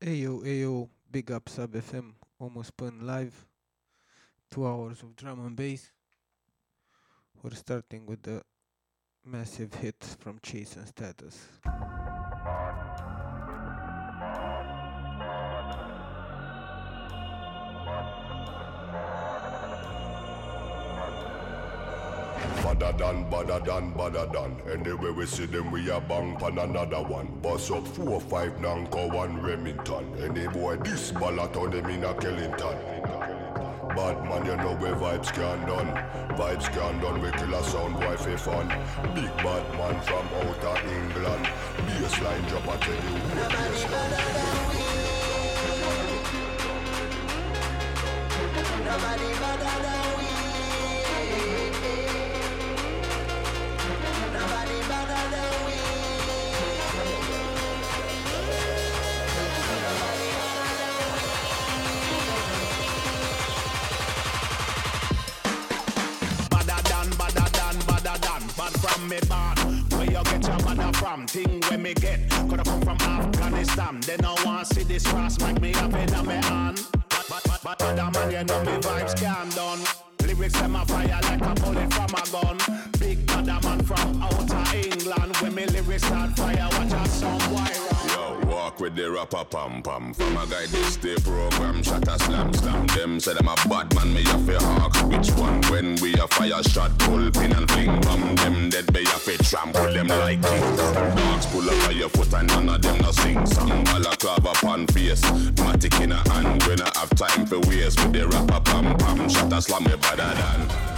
Ayo, ayo, big up Sub FM, Omul Spin live. Two hours of drum and bass. We're starting with the massive hit from Chase and Status. Badder than, badder than, badder than. Anyway we see them, we a bang pan another one. Bust up four, five, Nanko, one Remington. Any boy this ballot on them in a Kellington. Bad man, you know where vibes can done. Vibes can done, we kill a sound boy for fun. Big bad man from outer England. Bassline drop, tell you Nobody better than we. Nobody Thing where me get. Coulda come from Afghanistan. They no want to see this cross make me up in me hand. But, but, but, other man, you know me vibes can done. Lyrics them a fire like a bullet from a gun. Big badder man from outer England. When me lyrics start fire, watch out some wire. Yo, walk with the rapper pam pam. From a guy this day program, shot a slam slam. Them say them a bad man, me a fi hawk. Which one? When we a fire shot, pull pin and fling bomb. Them dead be a fi trample them like kings. Dogs pull up on your foot and none of them no sing song. Balaclava pan face, matic in a hand. When I have time for waste with the rapper pam pam. Shot a slam me better than.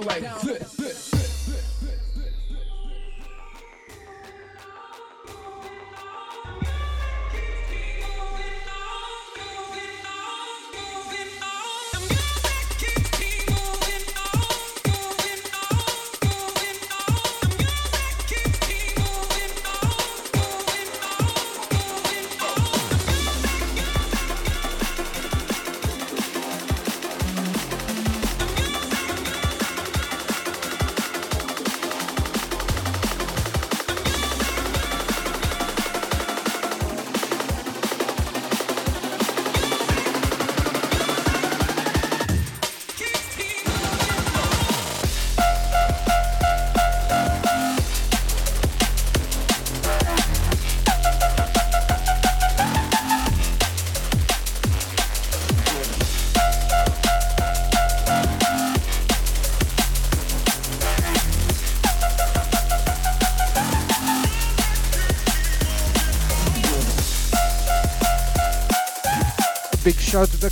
Down like this.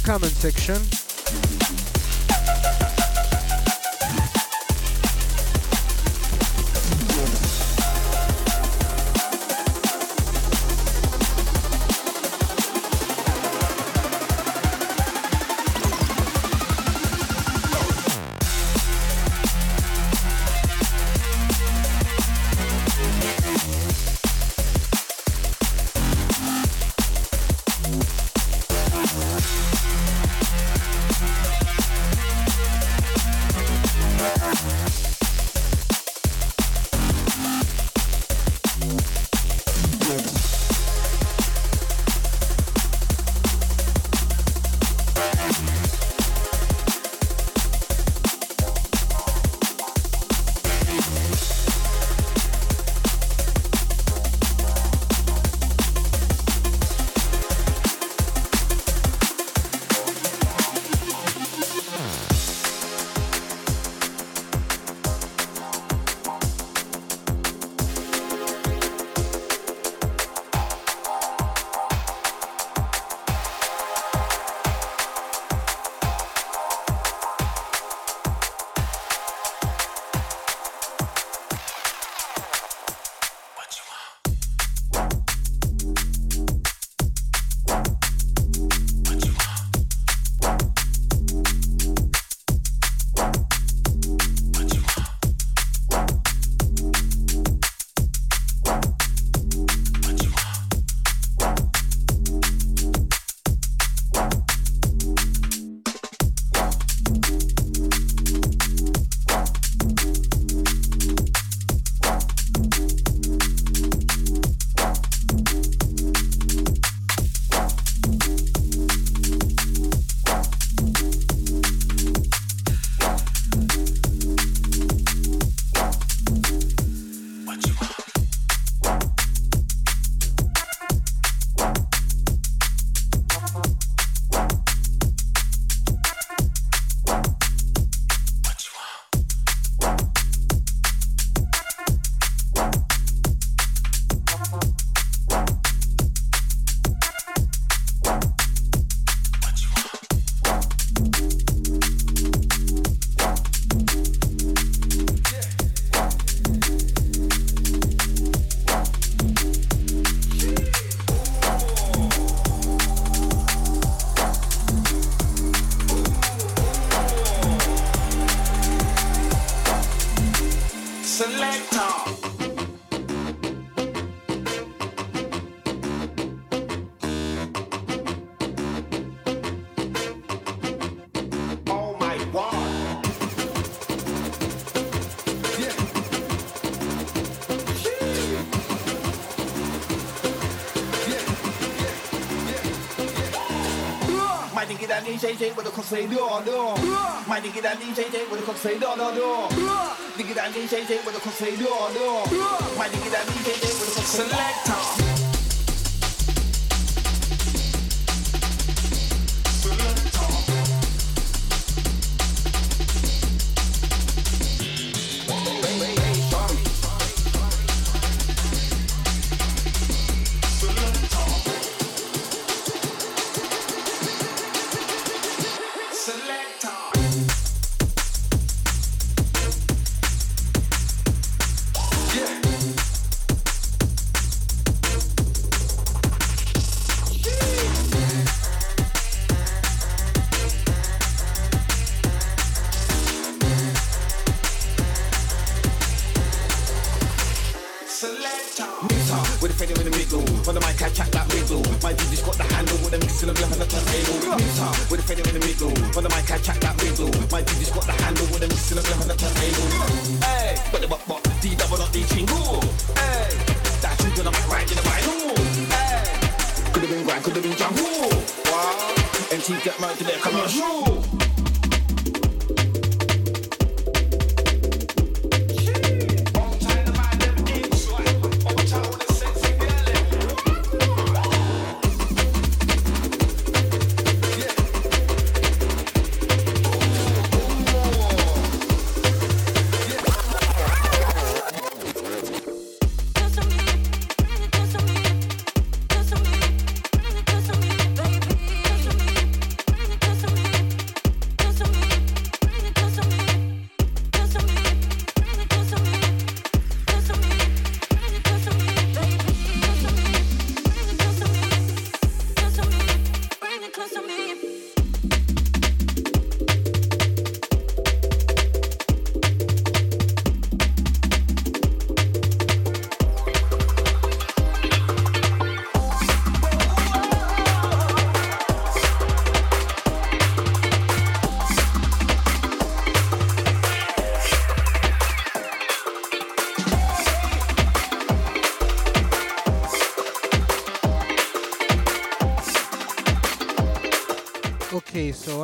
Comment section. DJ J with a cross say do do. My nigga that DJ J with a cross say do do do. Nigga that DJ J with a cross say do do. My nigga that DJ J with a cross say. Selector.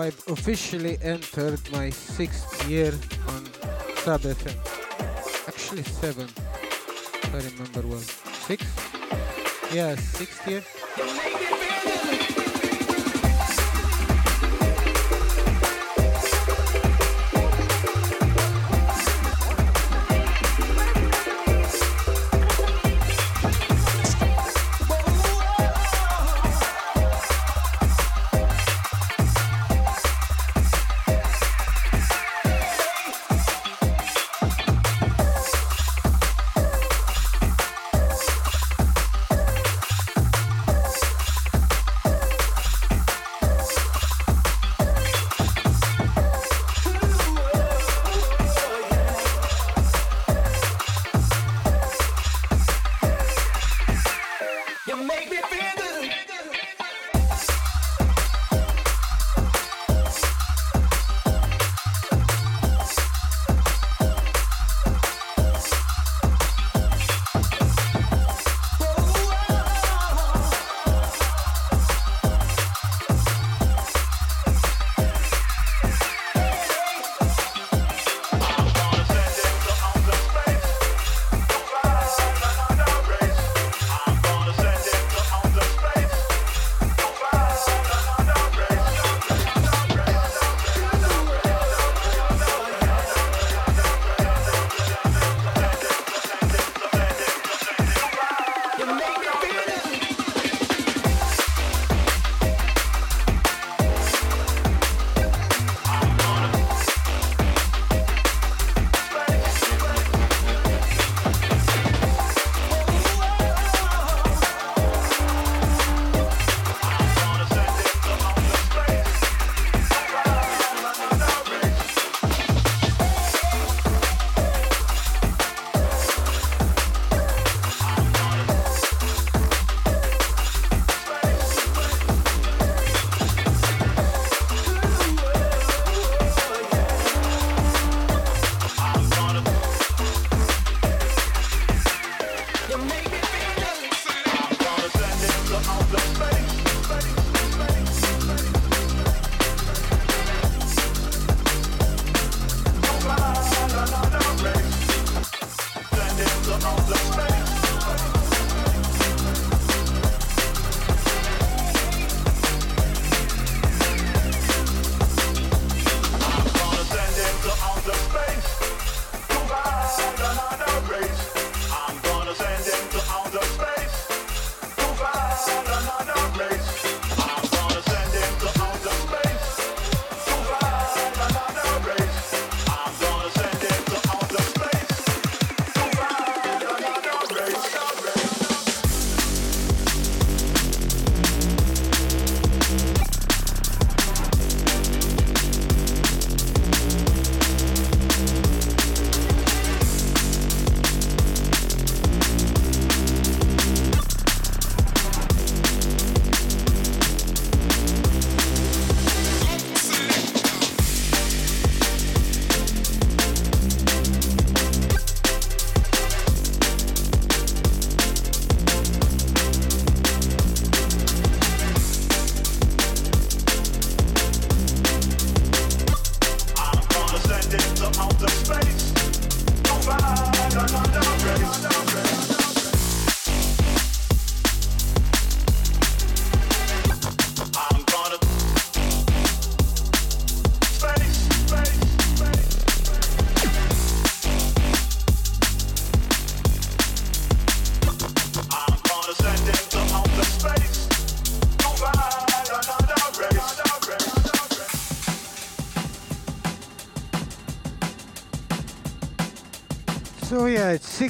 I've officially entered my sixth year on Sub FM. Actually, seven, if I remember well. Six? Yeah, sixth year.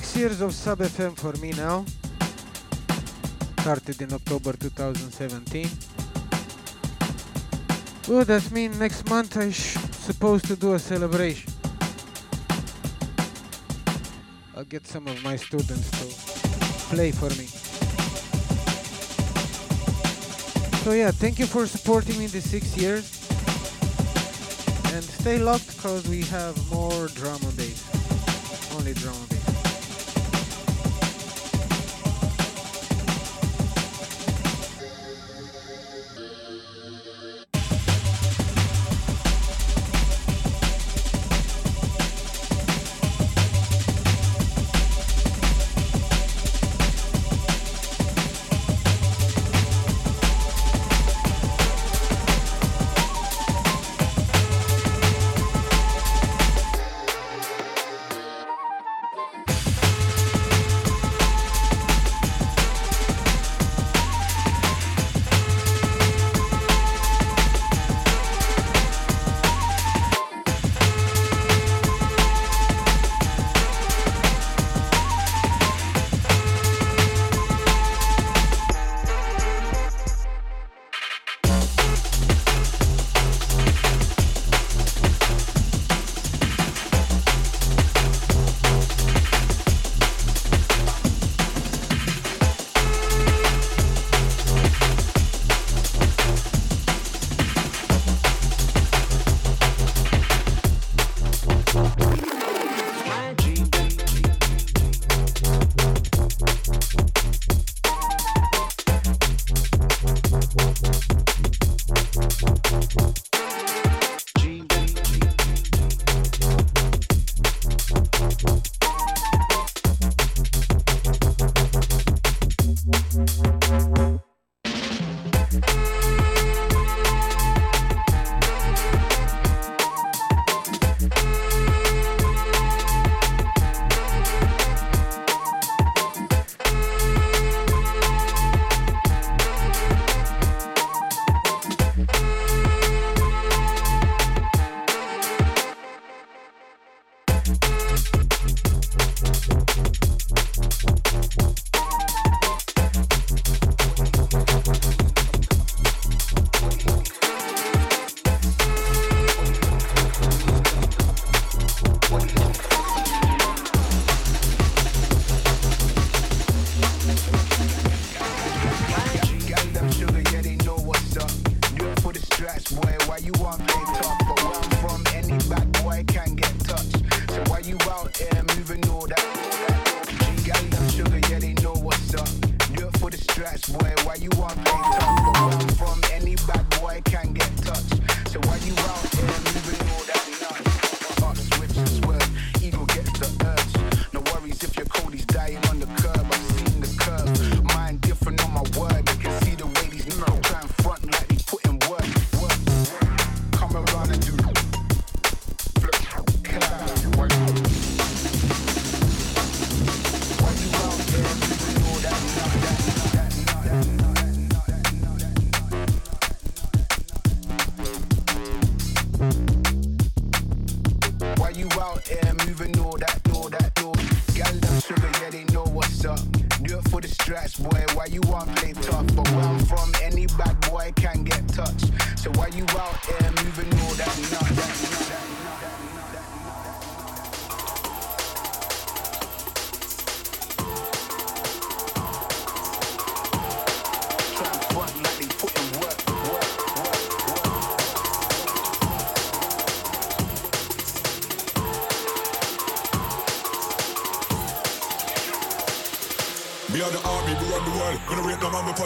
Six years of Sub FM for me now. Started in October 2017. Oh, that means next month I sh- supposed to do a celebration. I'll get some of my students to play for me. So yeah, thank you for supporting me these six years. And stay locked cause we have more drum and bass. Only bass.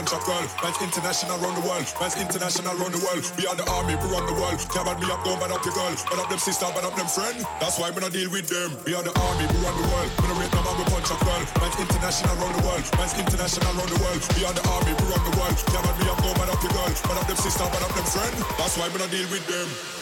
We girl. Man's international around the world. Man's international around the world. We are the army, we run the world. Can't bad me up, don't bad up your girl. Bad up them sister, bad up them friend. That's why we not deal with them. We are the army, we run the world. Gonna rate no man, we punch a girl. Man's international around the world. Man's international around the world. We are the army, we run the world. Can't bad me up, don't bad up your girl. Bad up them sister, bad up them friend. That's why we not deal with them.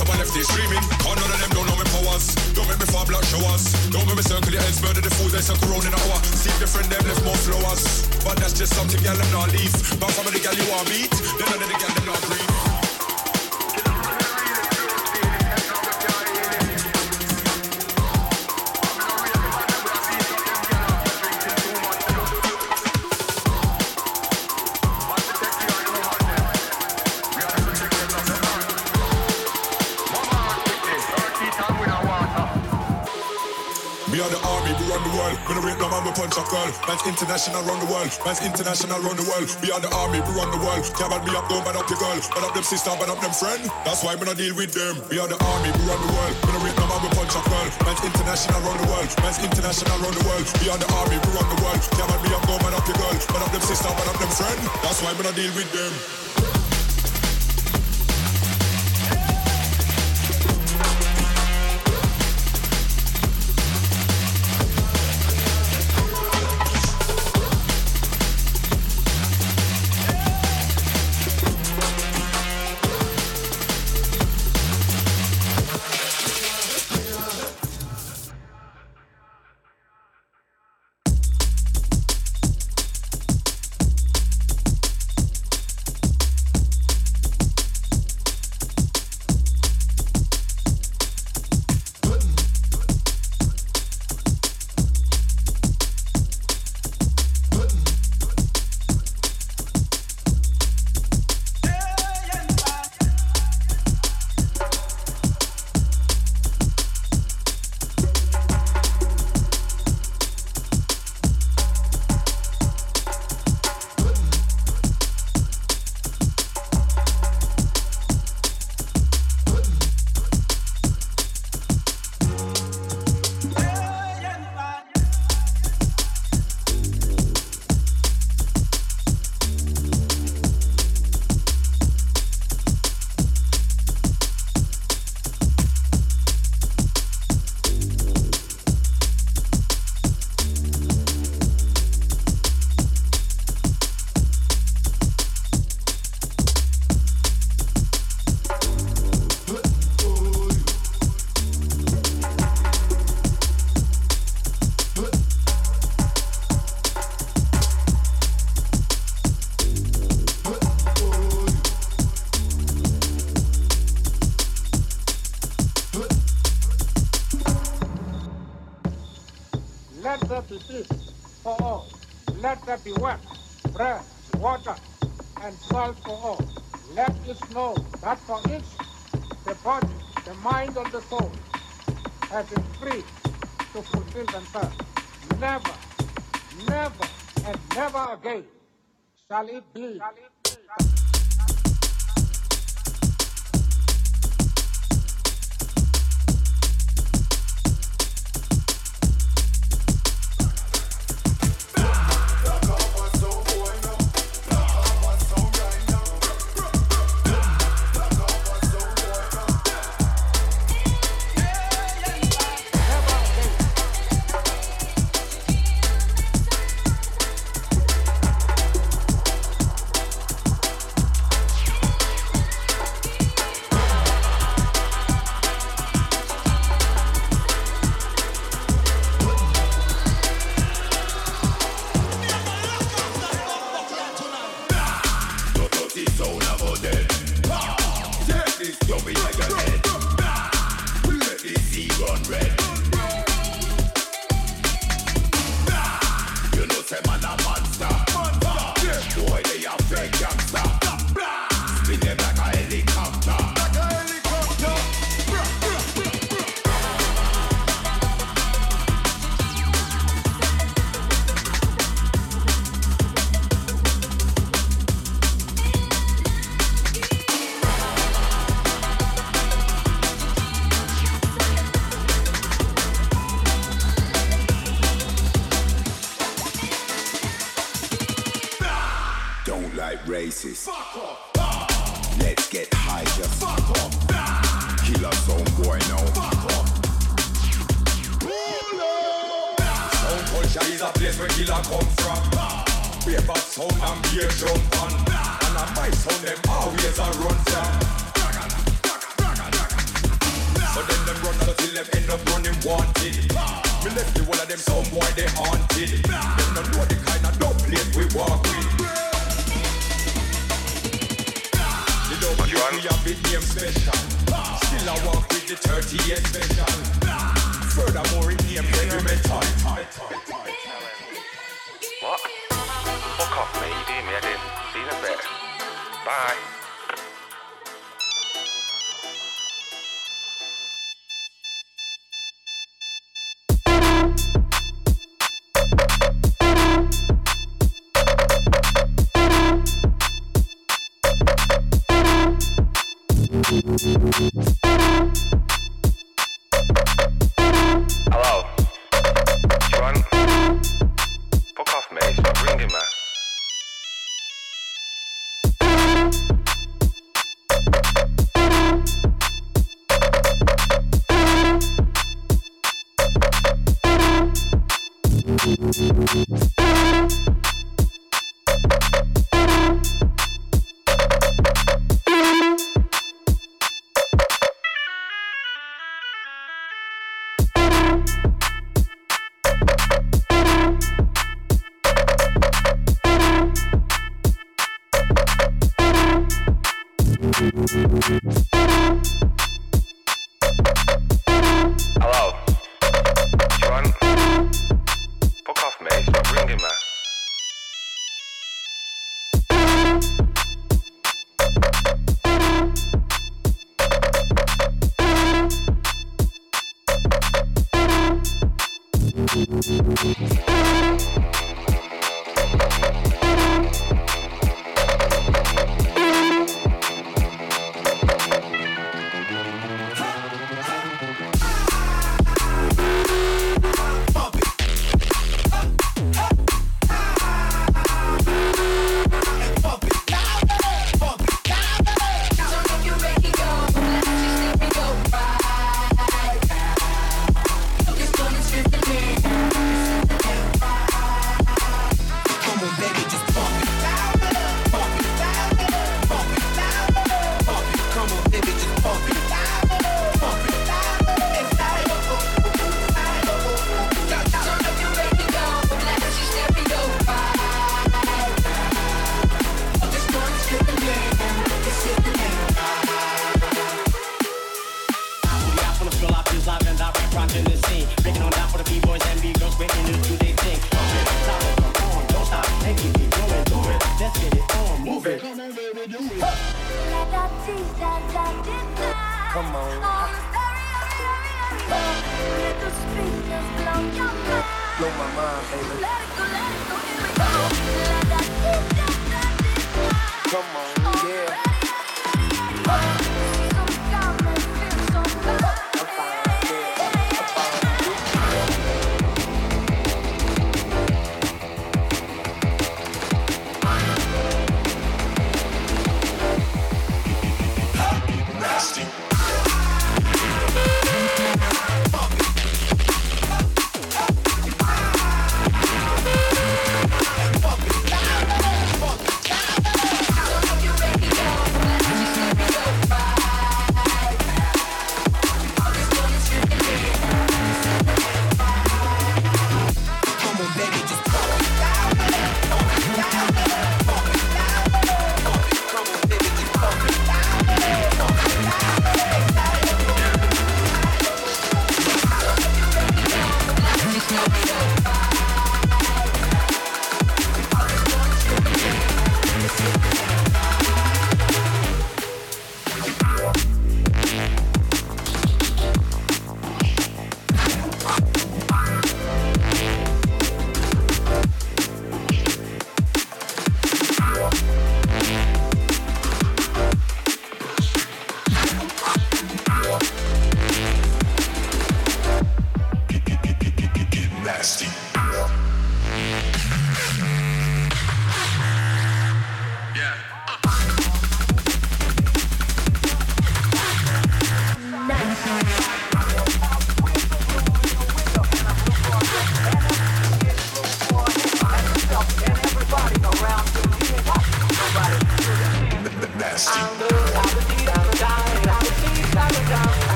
Someone left it streaming. Can't none of them don't know me powers. Don't make me far black showers. Don't make me circle your heads, murder the fools, they circle round in an hour. See the friend them left more flowers. But that's just something, girl, them not leave. But some of the girl you want beat, then none of the girl them not breathe. Punch a girl. Man's international round the world. Man's international round the world. We are the army, we run the world. Can't bad me up, don't bad up your girl. Bad up them sister, bad up them friend. That's why we don't deal with them. We are the army, we run the world. We don't rate no we punch a girl. Man's international round the world. Man's international round the world. We are the army, we run the world. Can't bad me up, don't bad up your girl. Bad up them sister, bad up them friend. That's why we don't deal with them.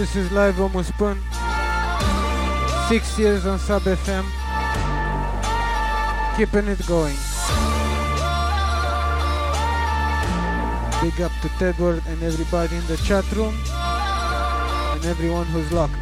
This is live Omul Spin. Six years on Sub FM. Keeping it going. Big up to Tedward and everybody in the chat room and everyone who's locked.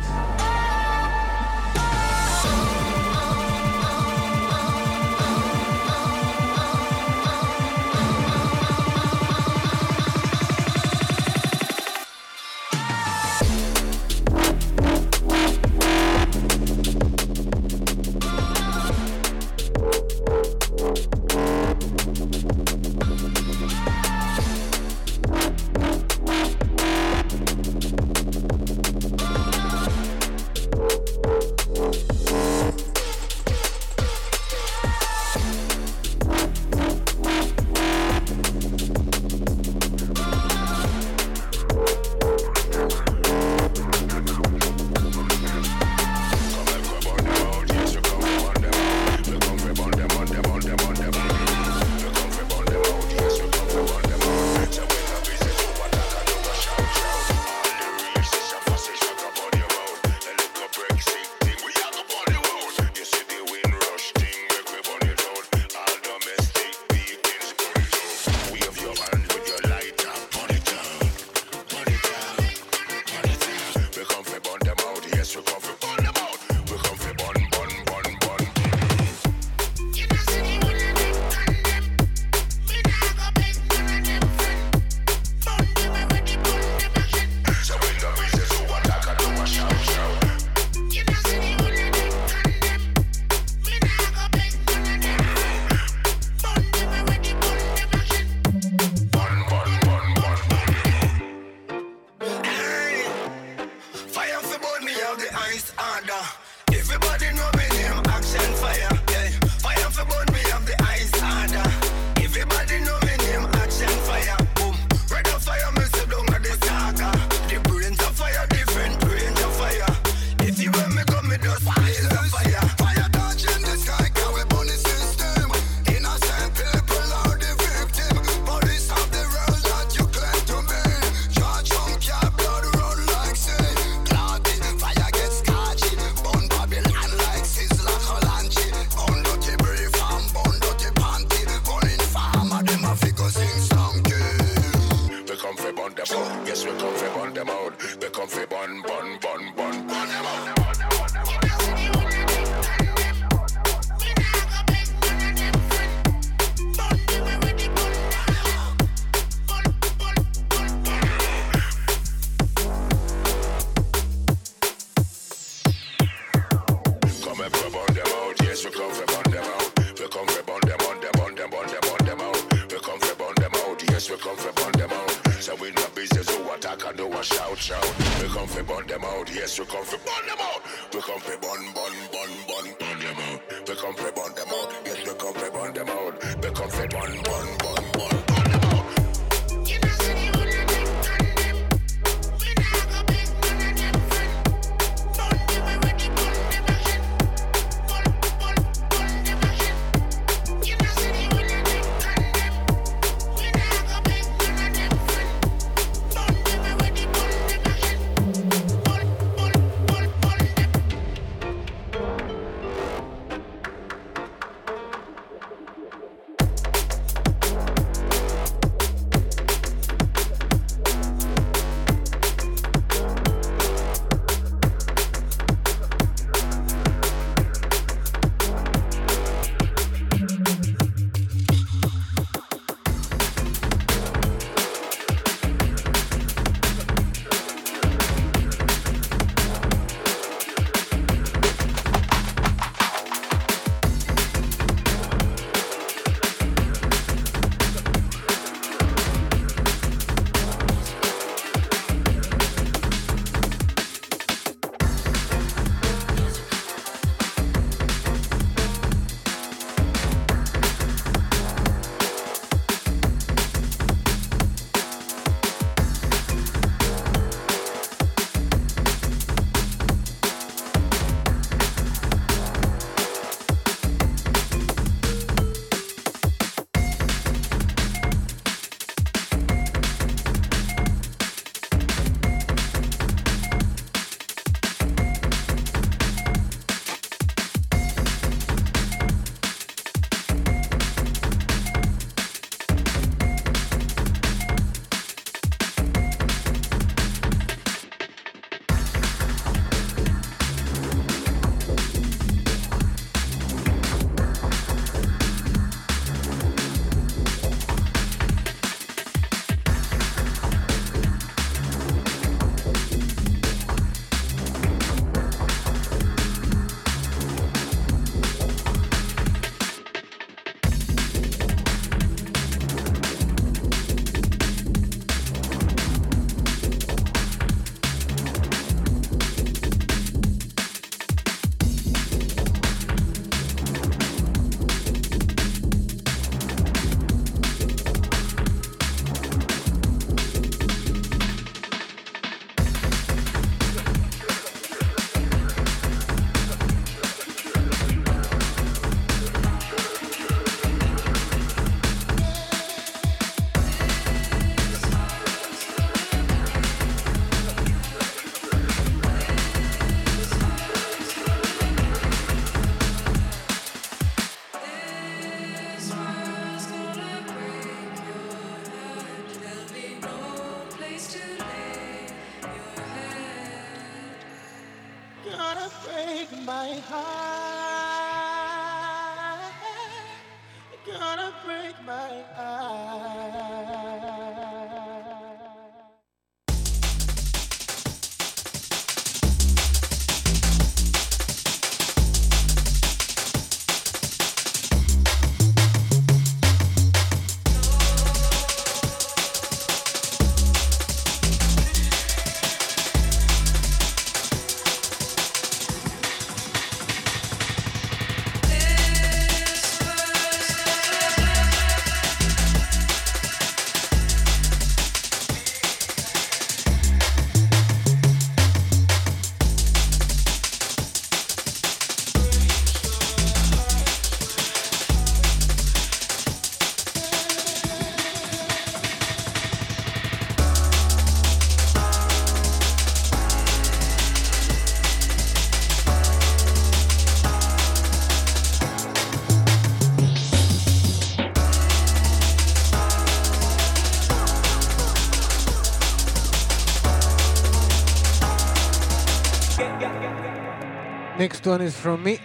Next one is from me.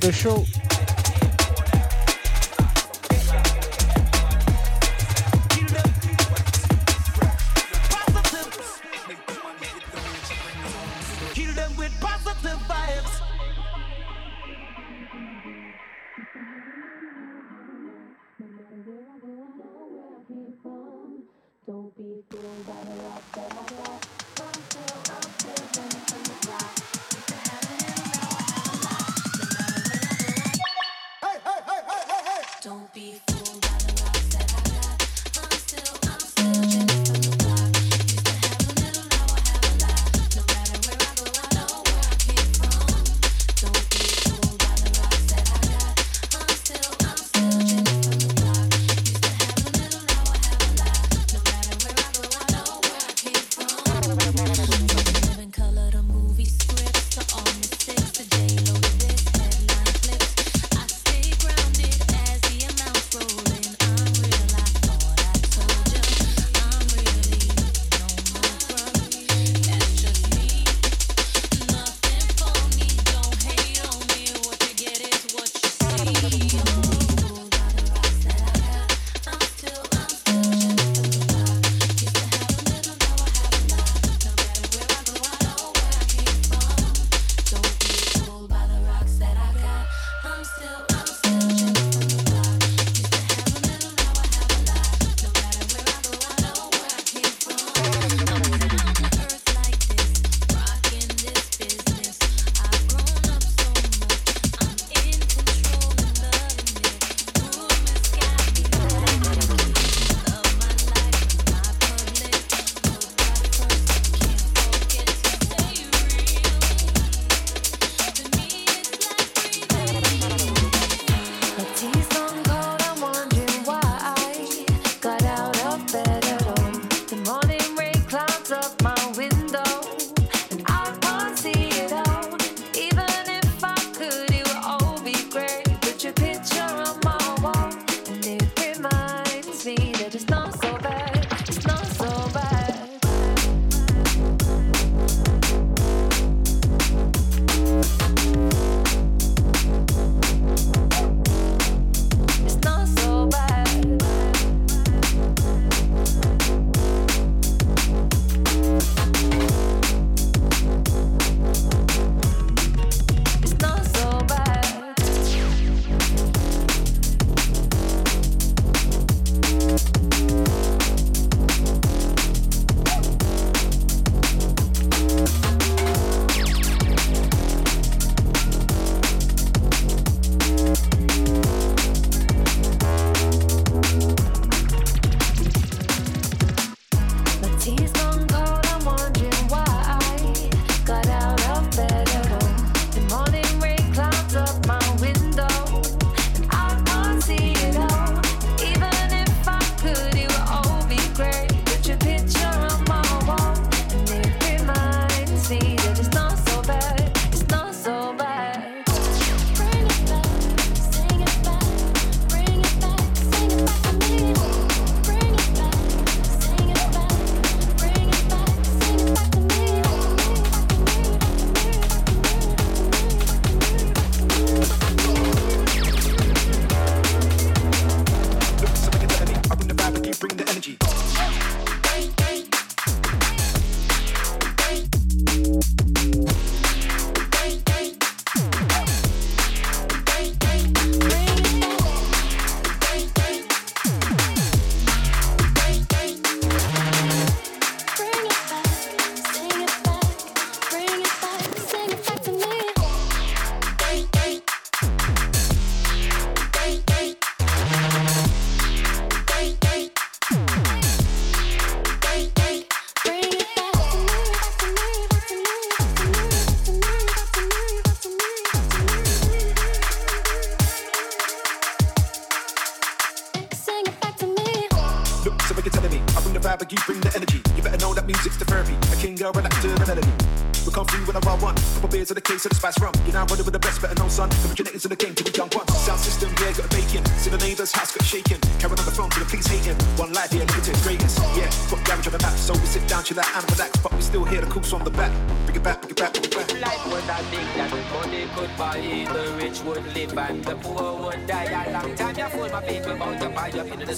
The show.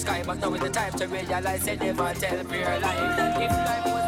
sky, but now is the time to realize it. Never tell me a. If life was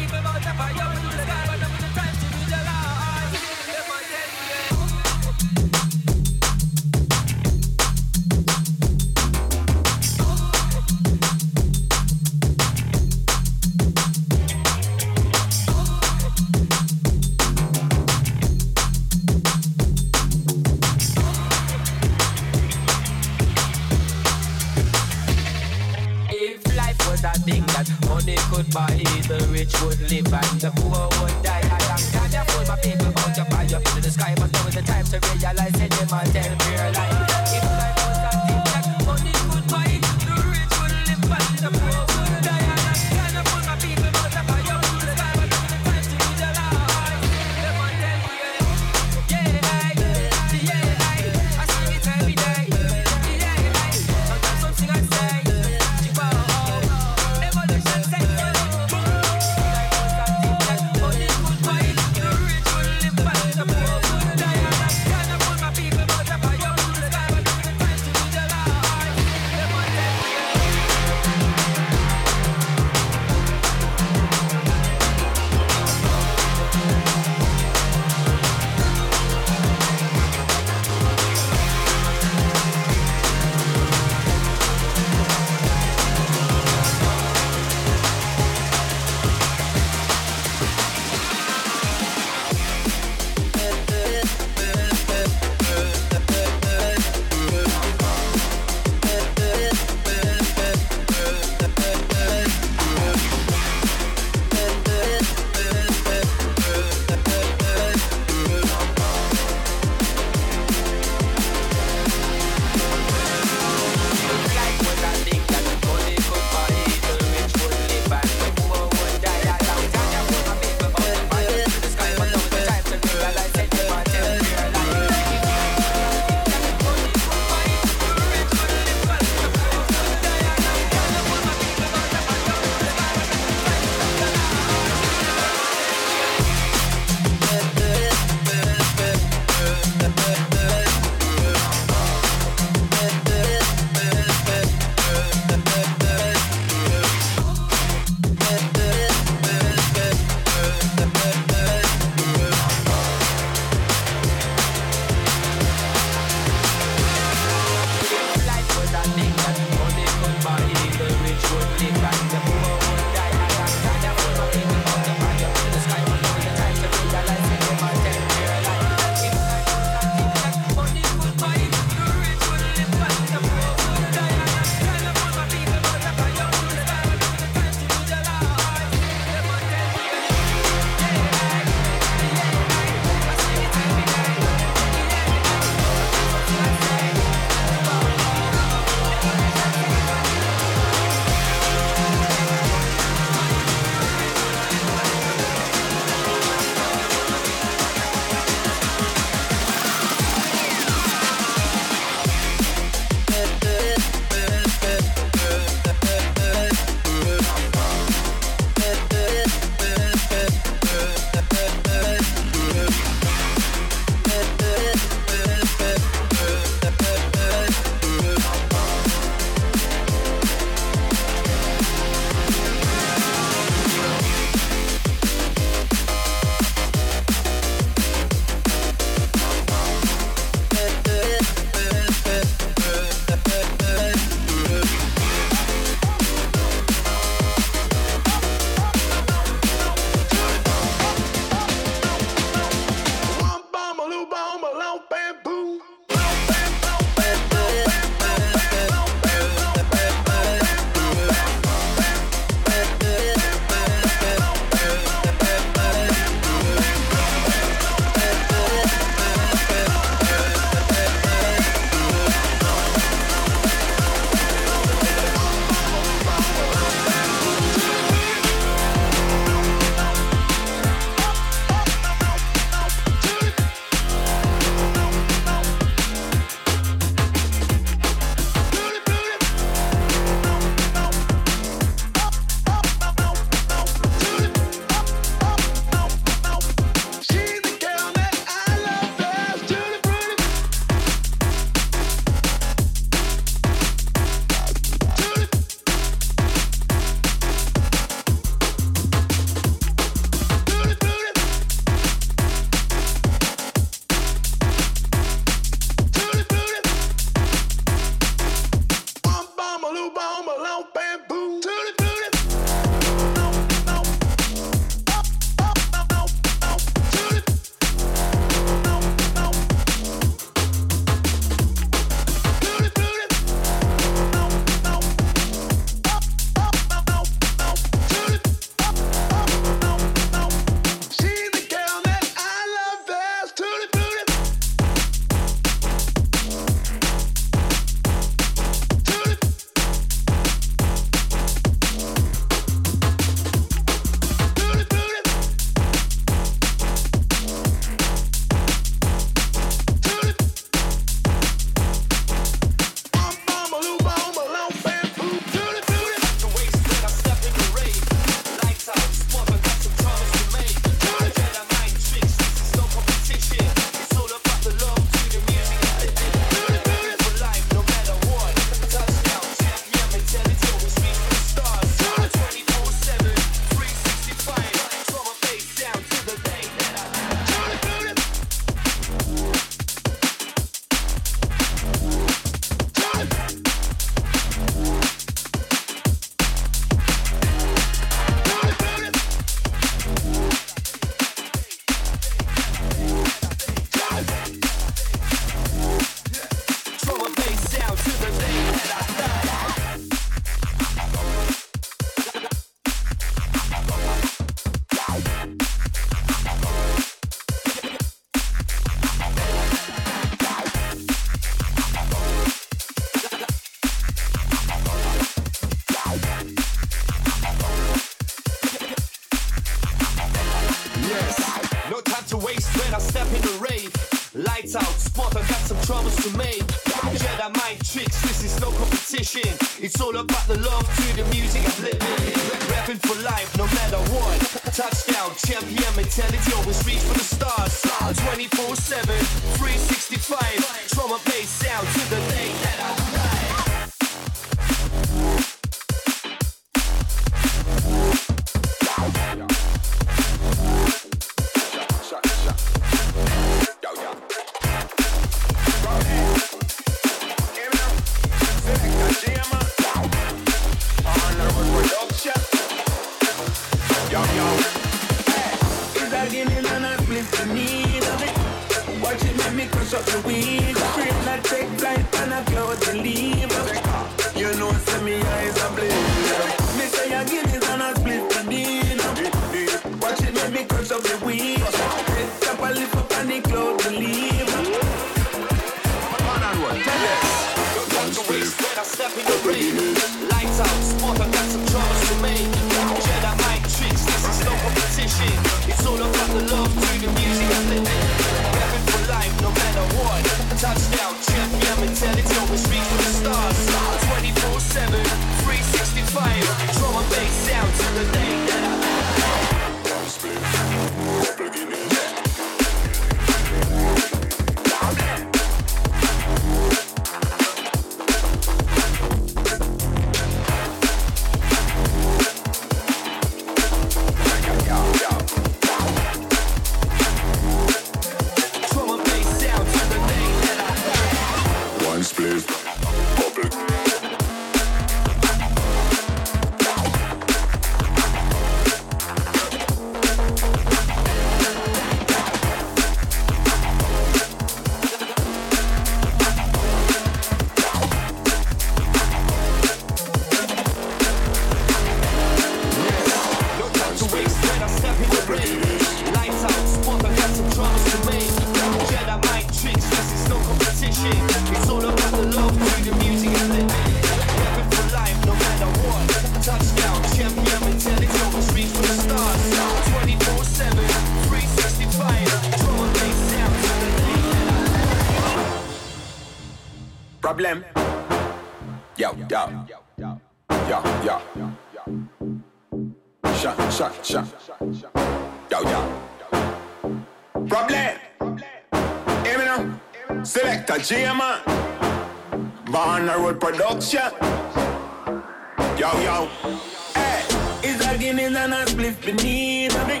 a Guinness and a spliff beneath me.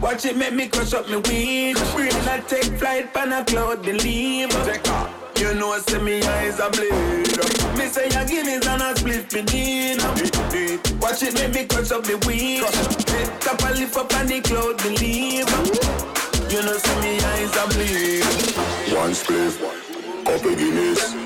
Watch it make me crush up my wings. Brain I take flight pan a cloud believer. Check out. You know, I see me eyes a blade. Me say your Guinness and a spliff beneath me. Watch it make me crush up my wings. Top a lift up and the cloud believer. You know, see me eyes a blade. One spliff, couple Guinness.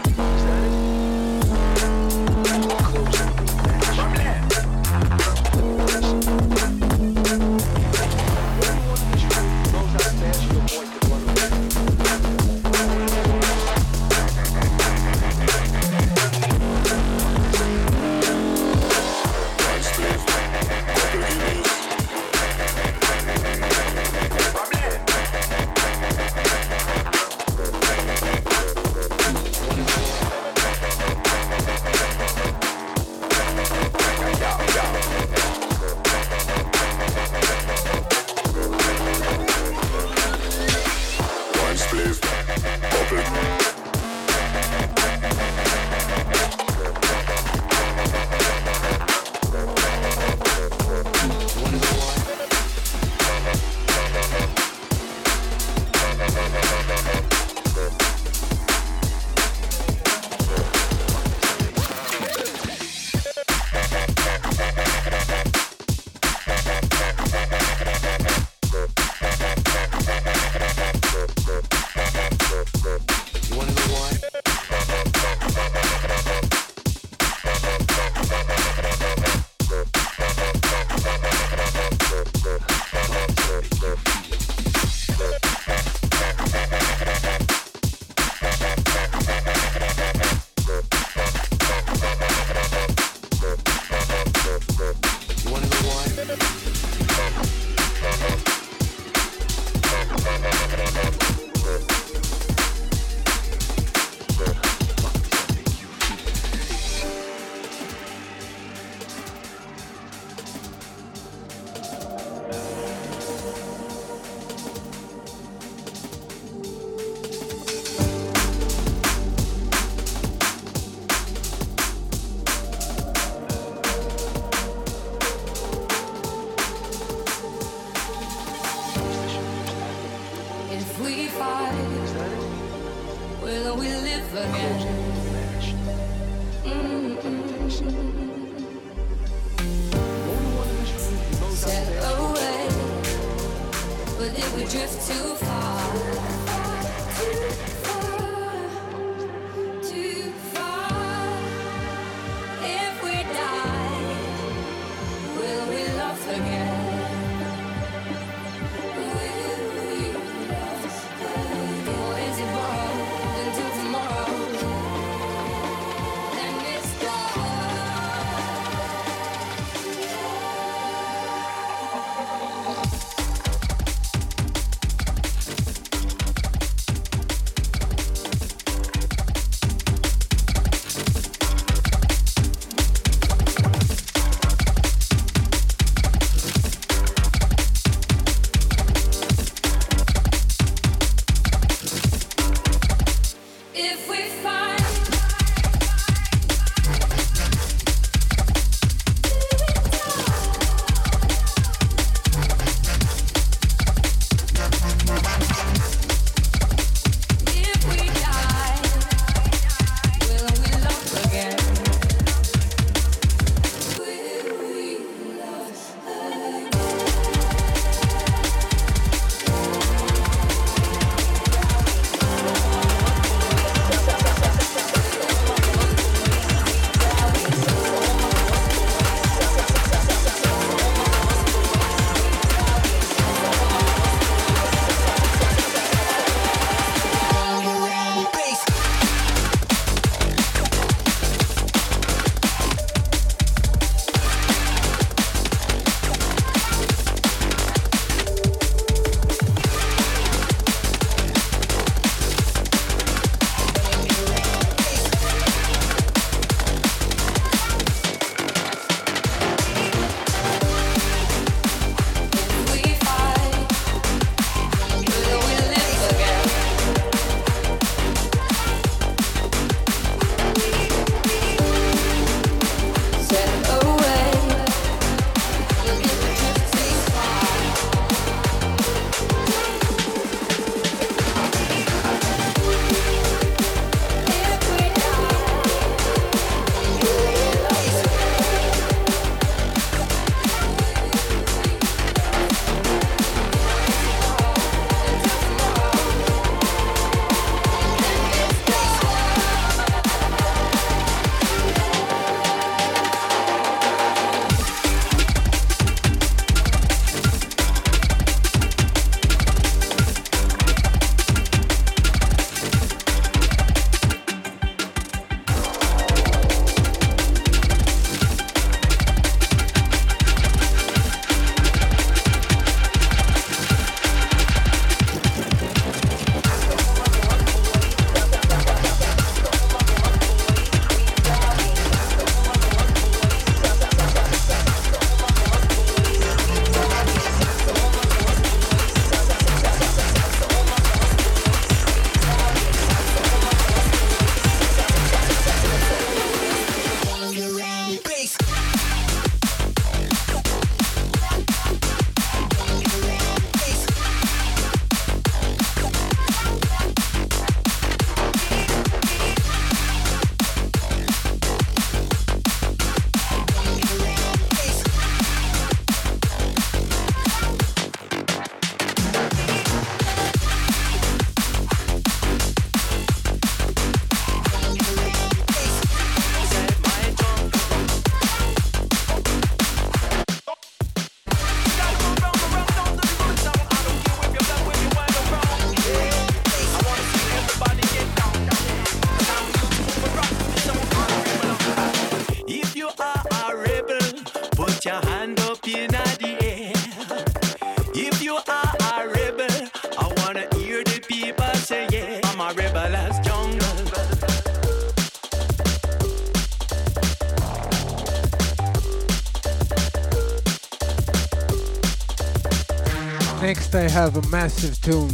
have a massive tune.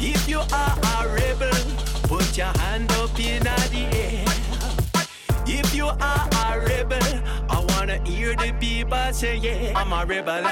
If you are a rebel, put your hand up in the air. If you are a rebel, I wanna hear the people say, Yeah, I'm a rebel.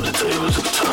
the tables of time.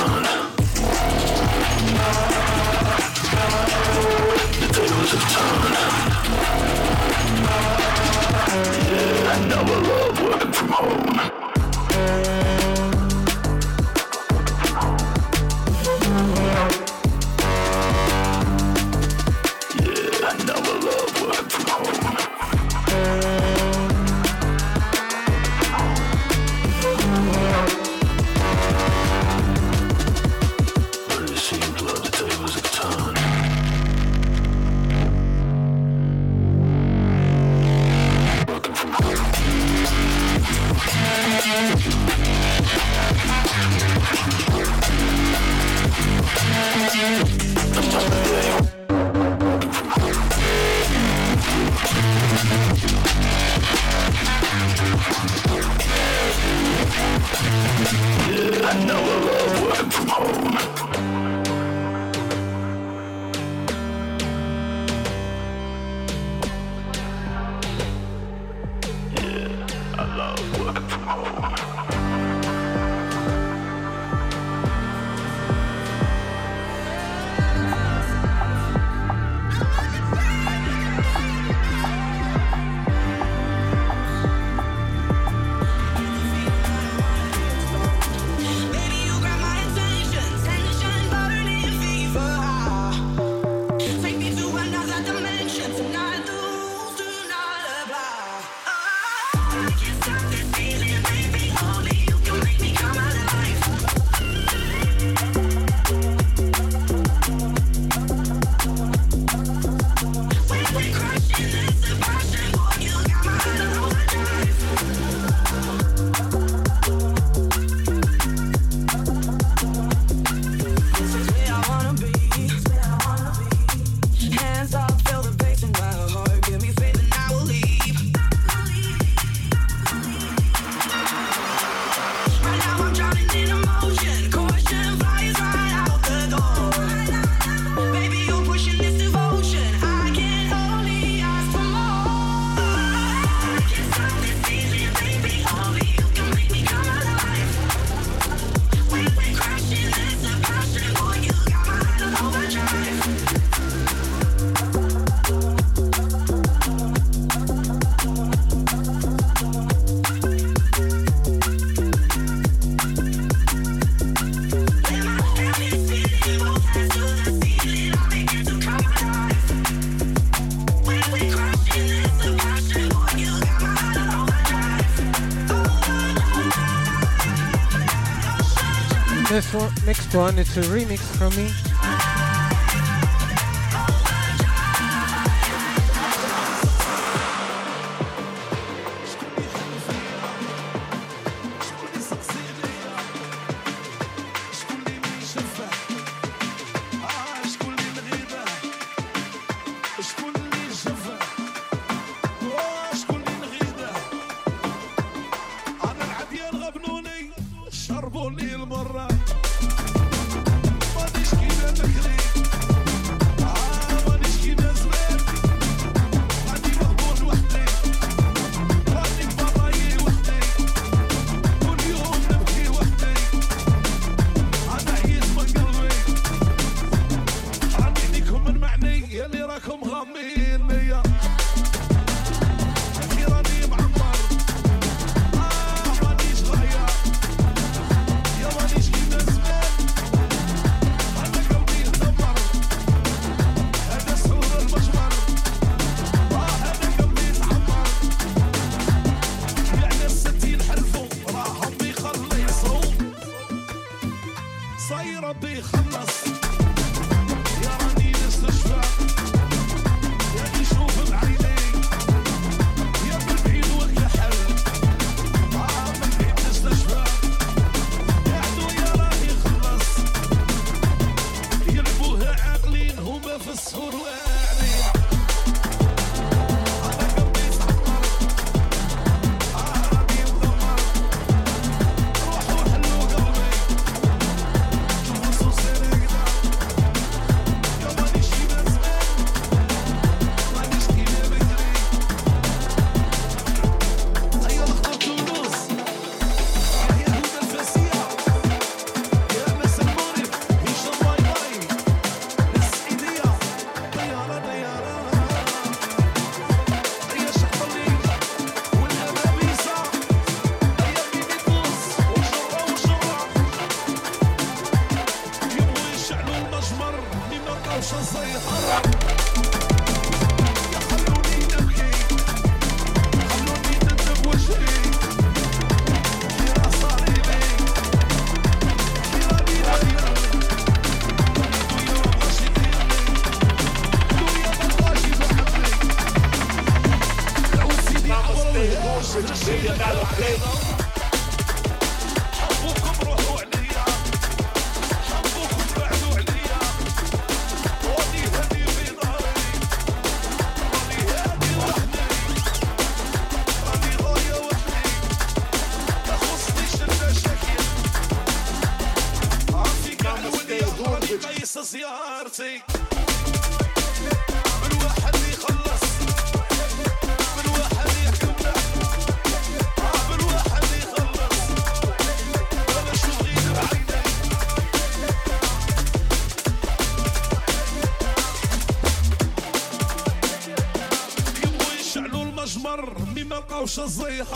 Next one, it's a remix from me. تصيح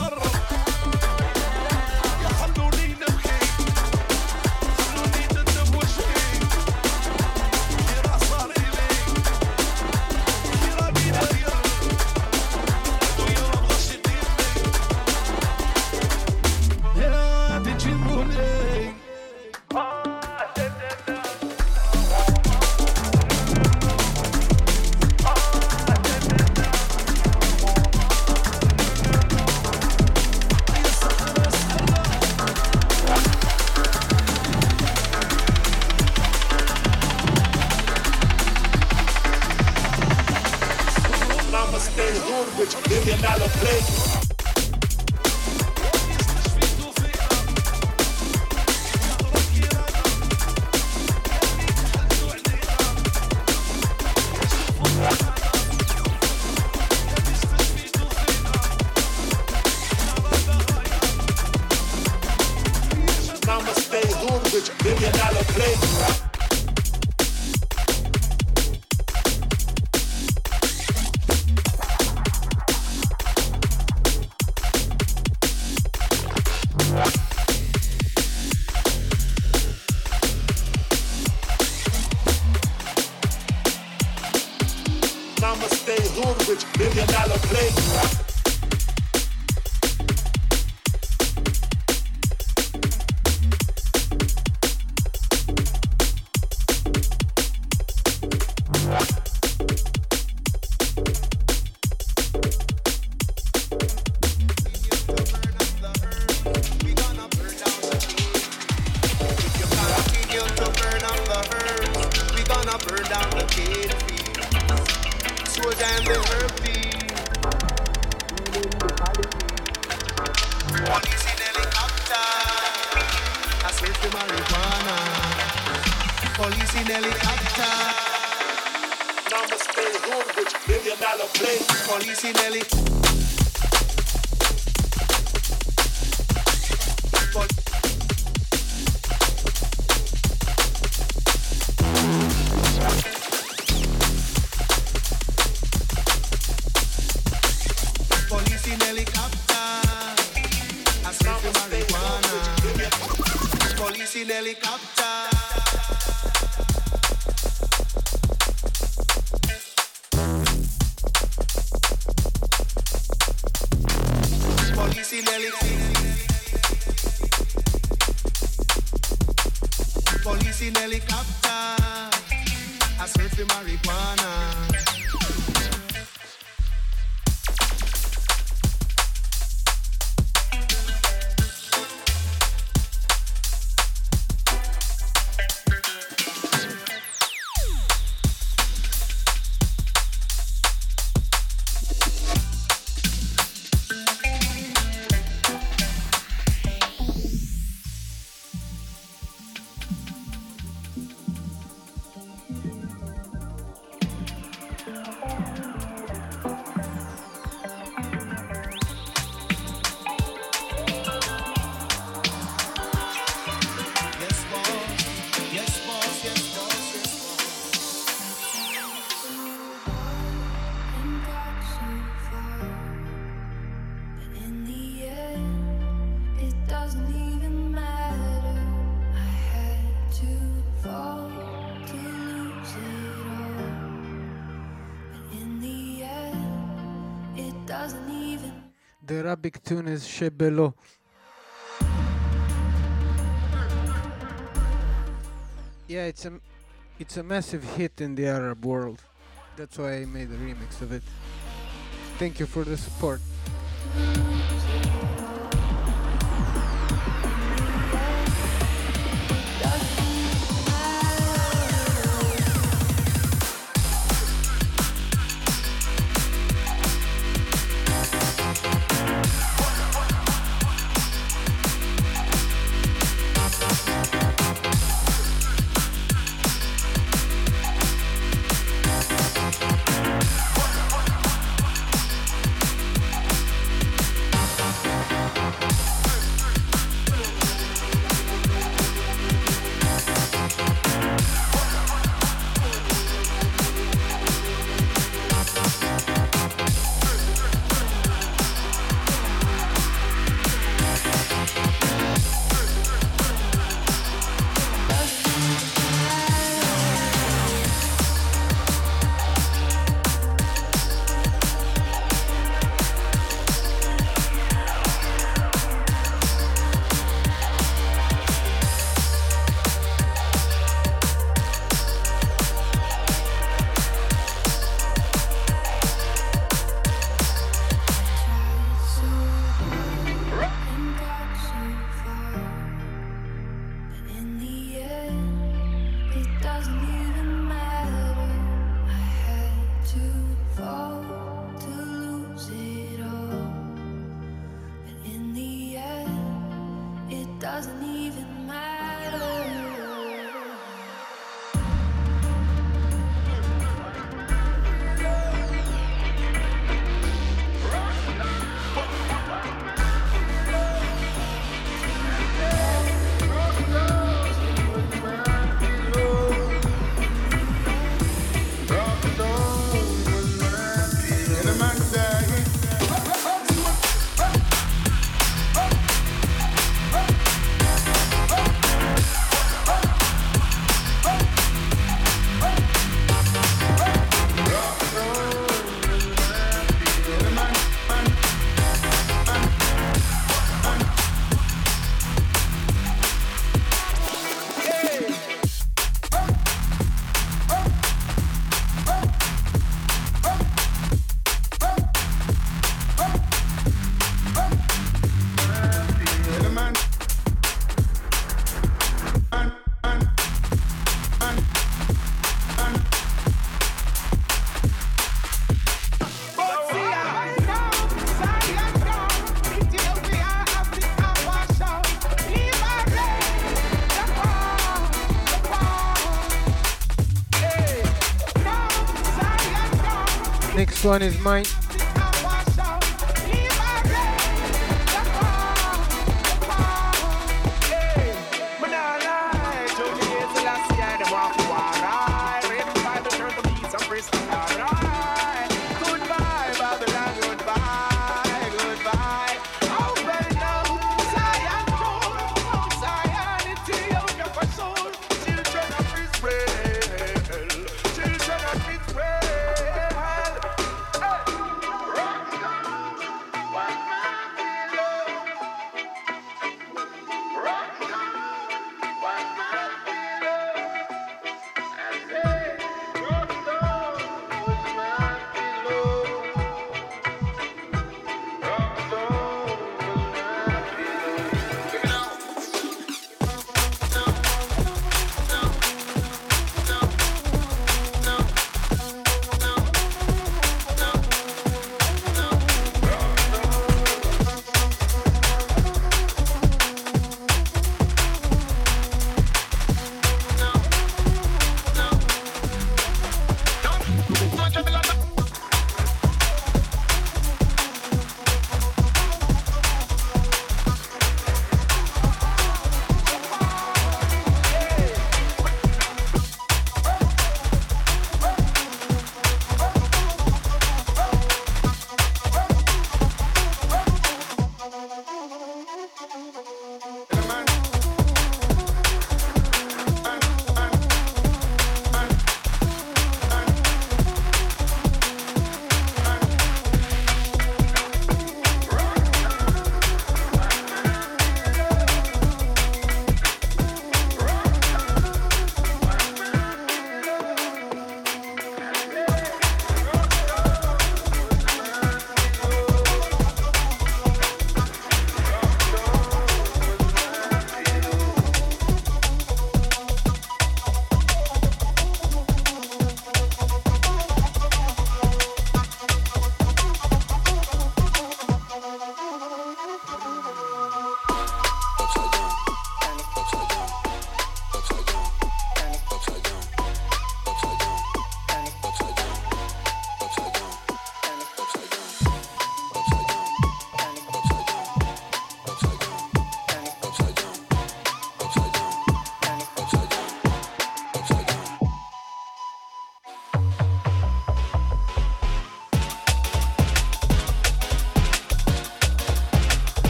Arabic tune is Shebelo. Yeah, it's a, it's a massive hit in the Arab world. That's why I made a remix of it. Thank you for the support. Next one is mine.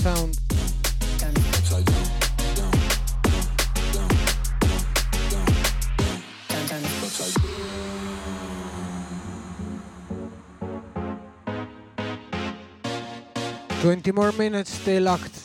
sound. Twenty more minutes, stay locked.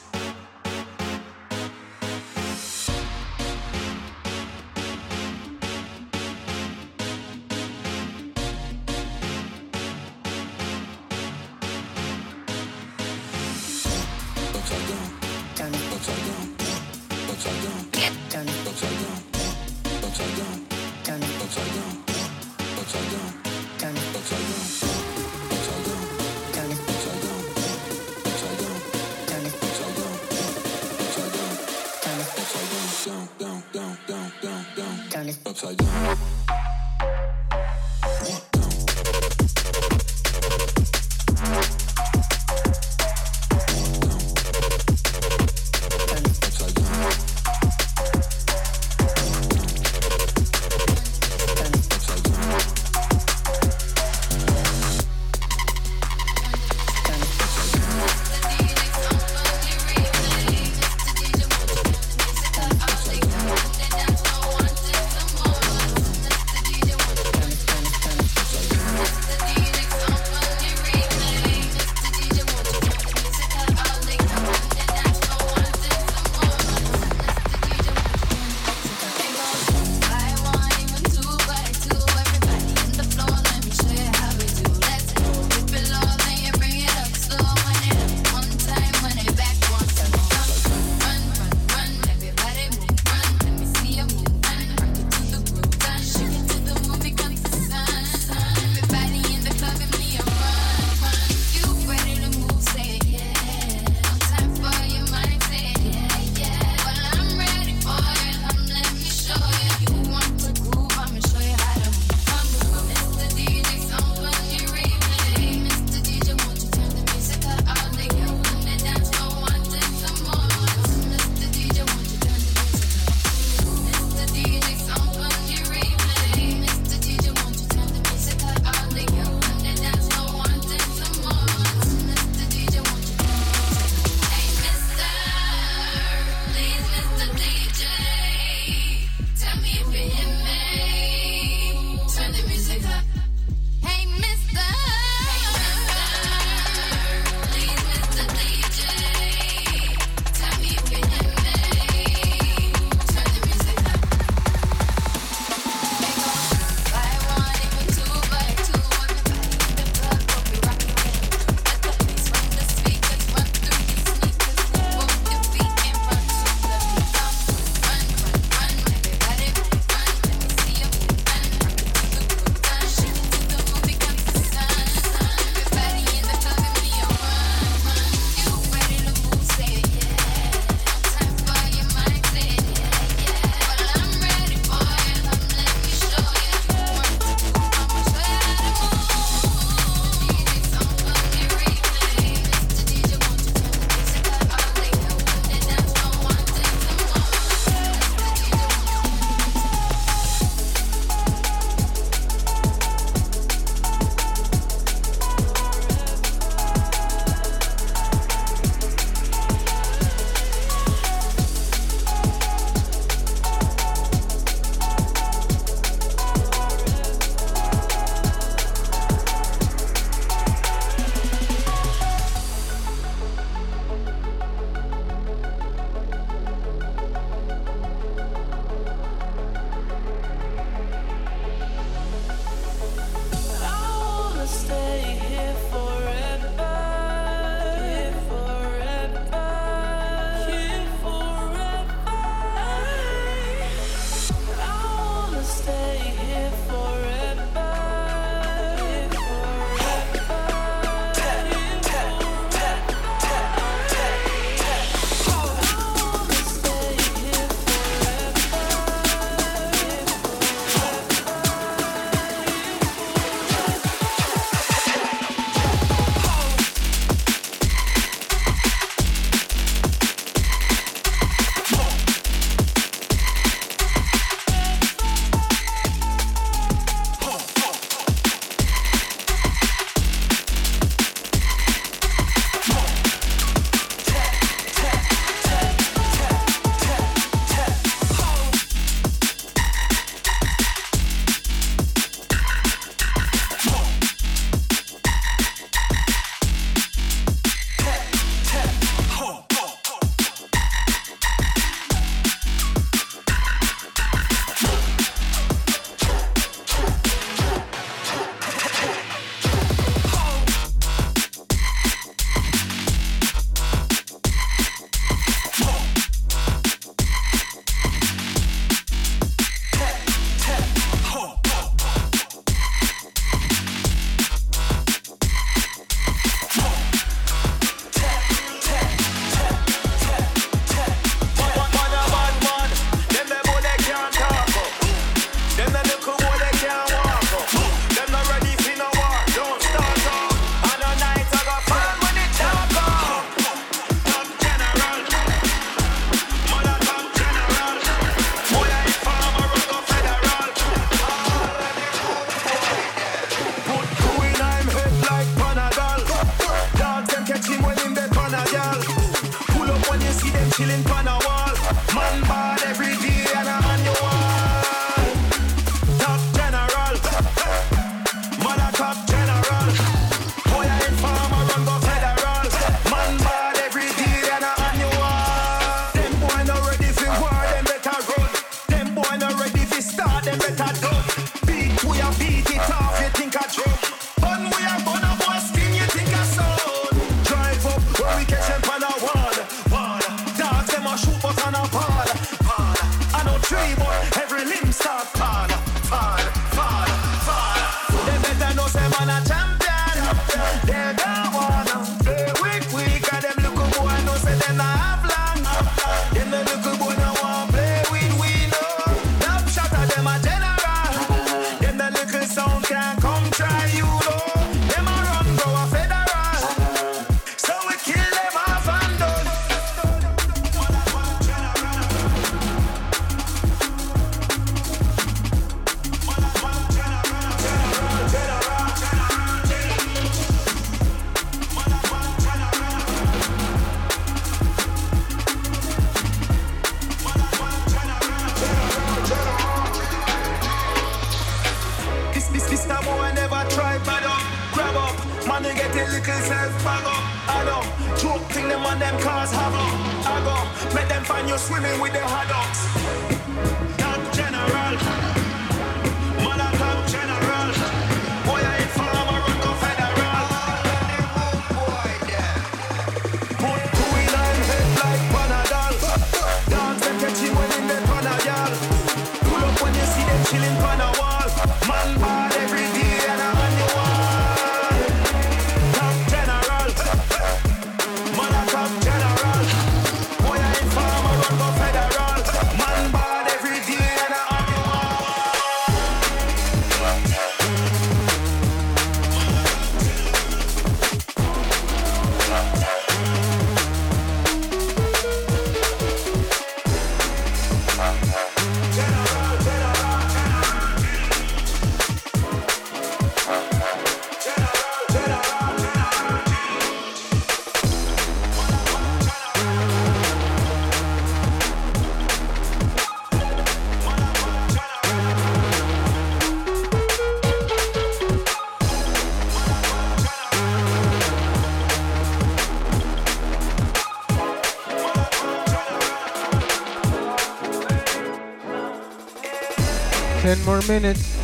10 more minutes.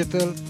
Digital,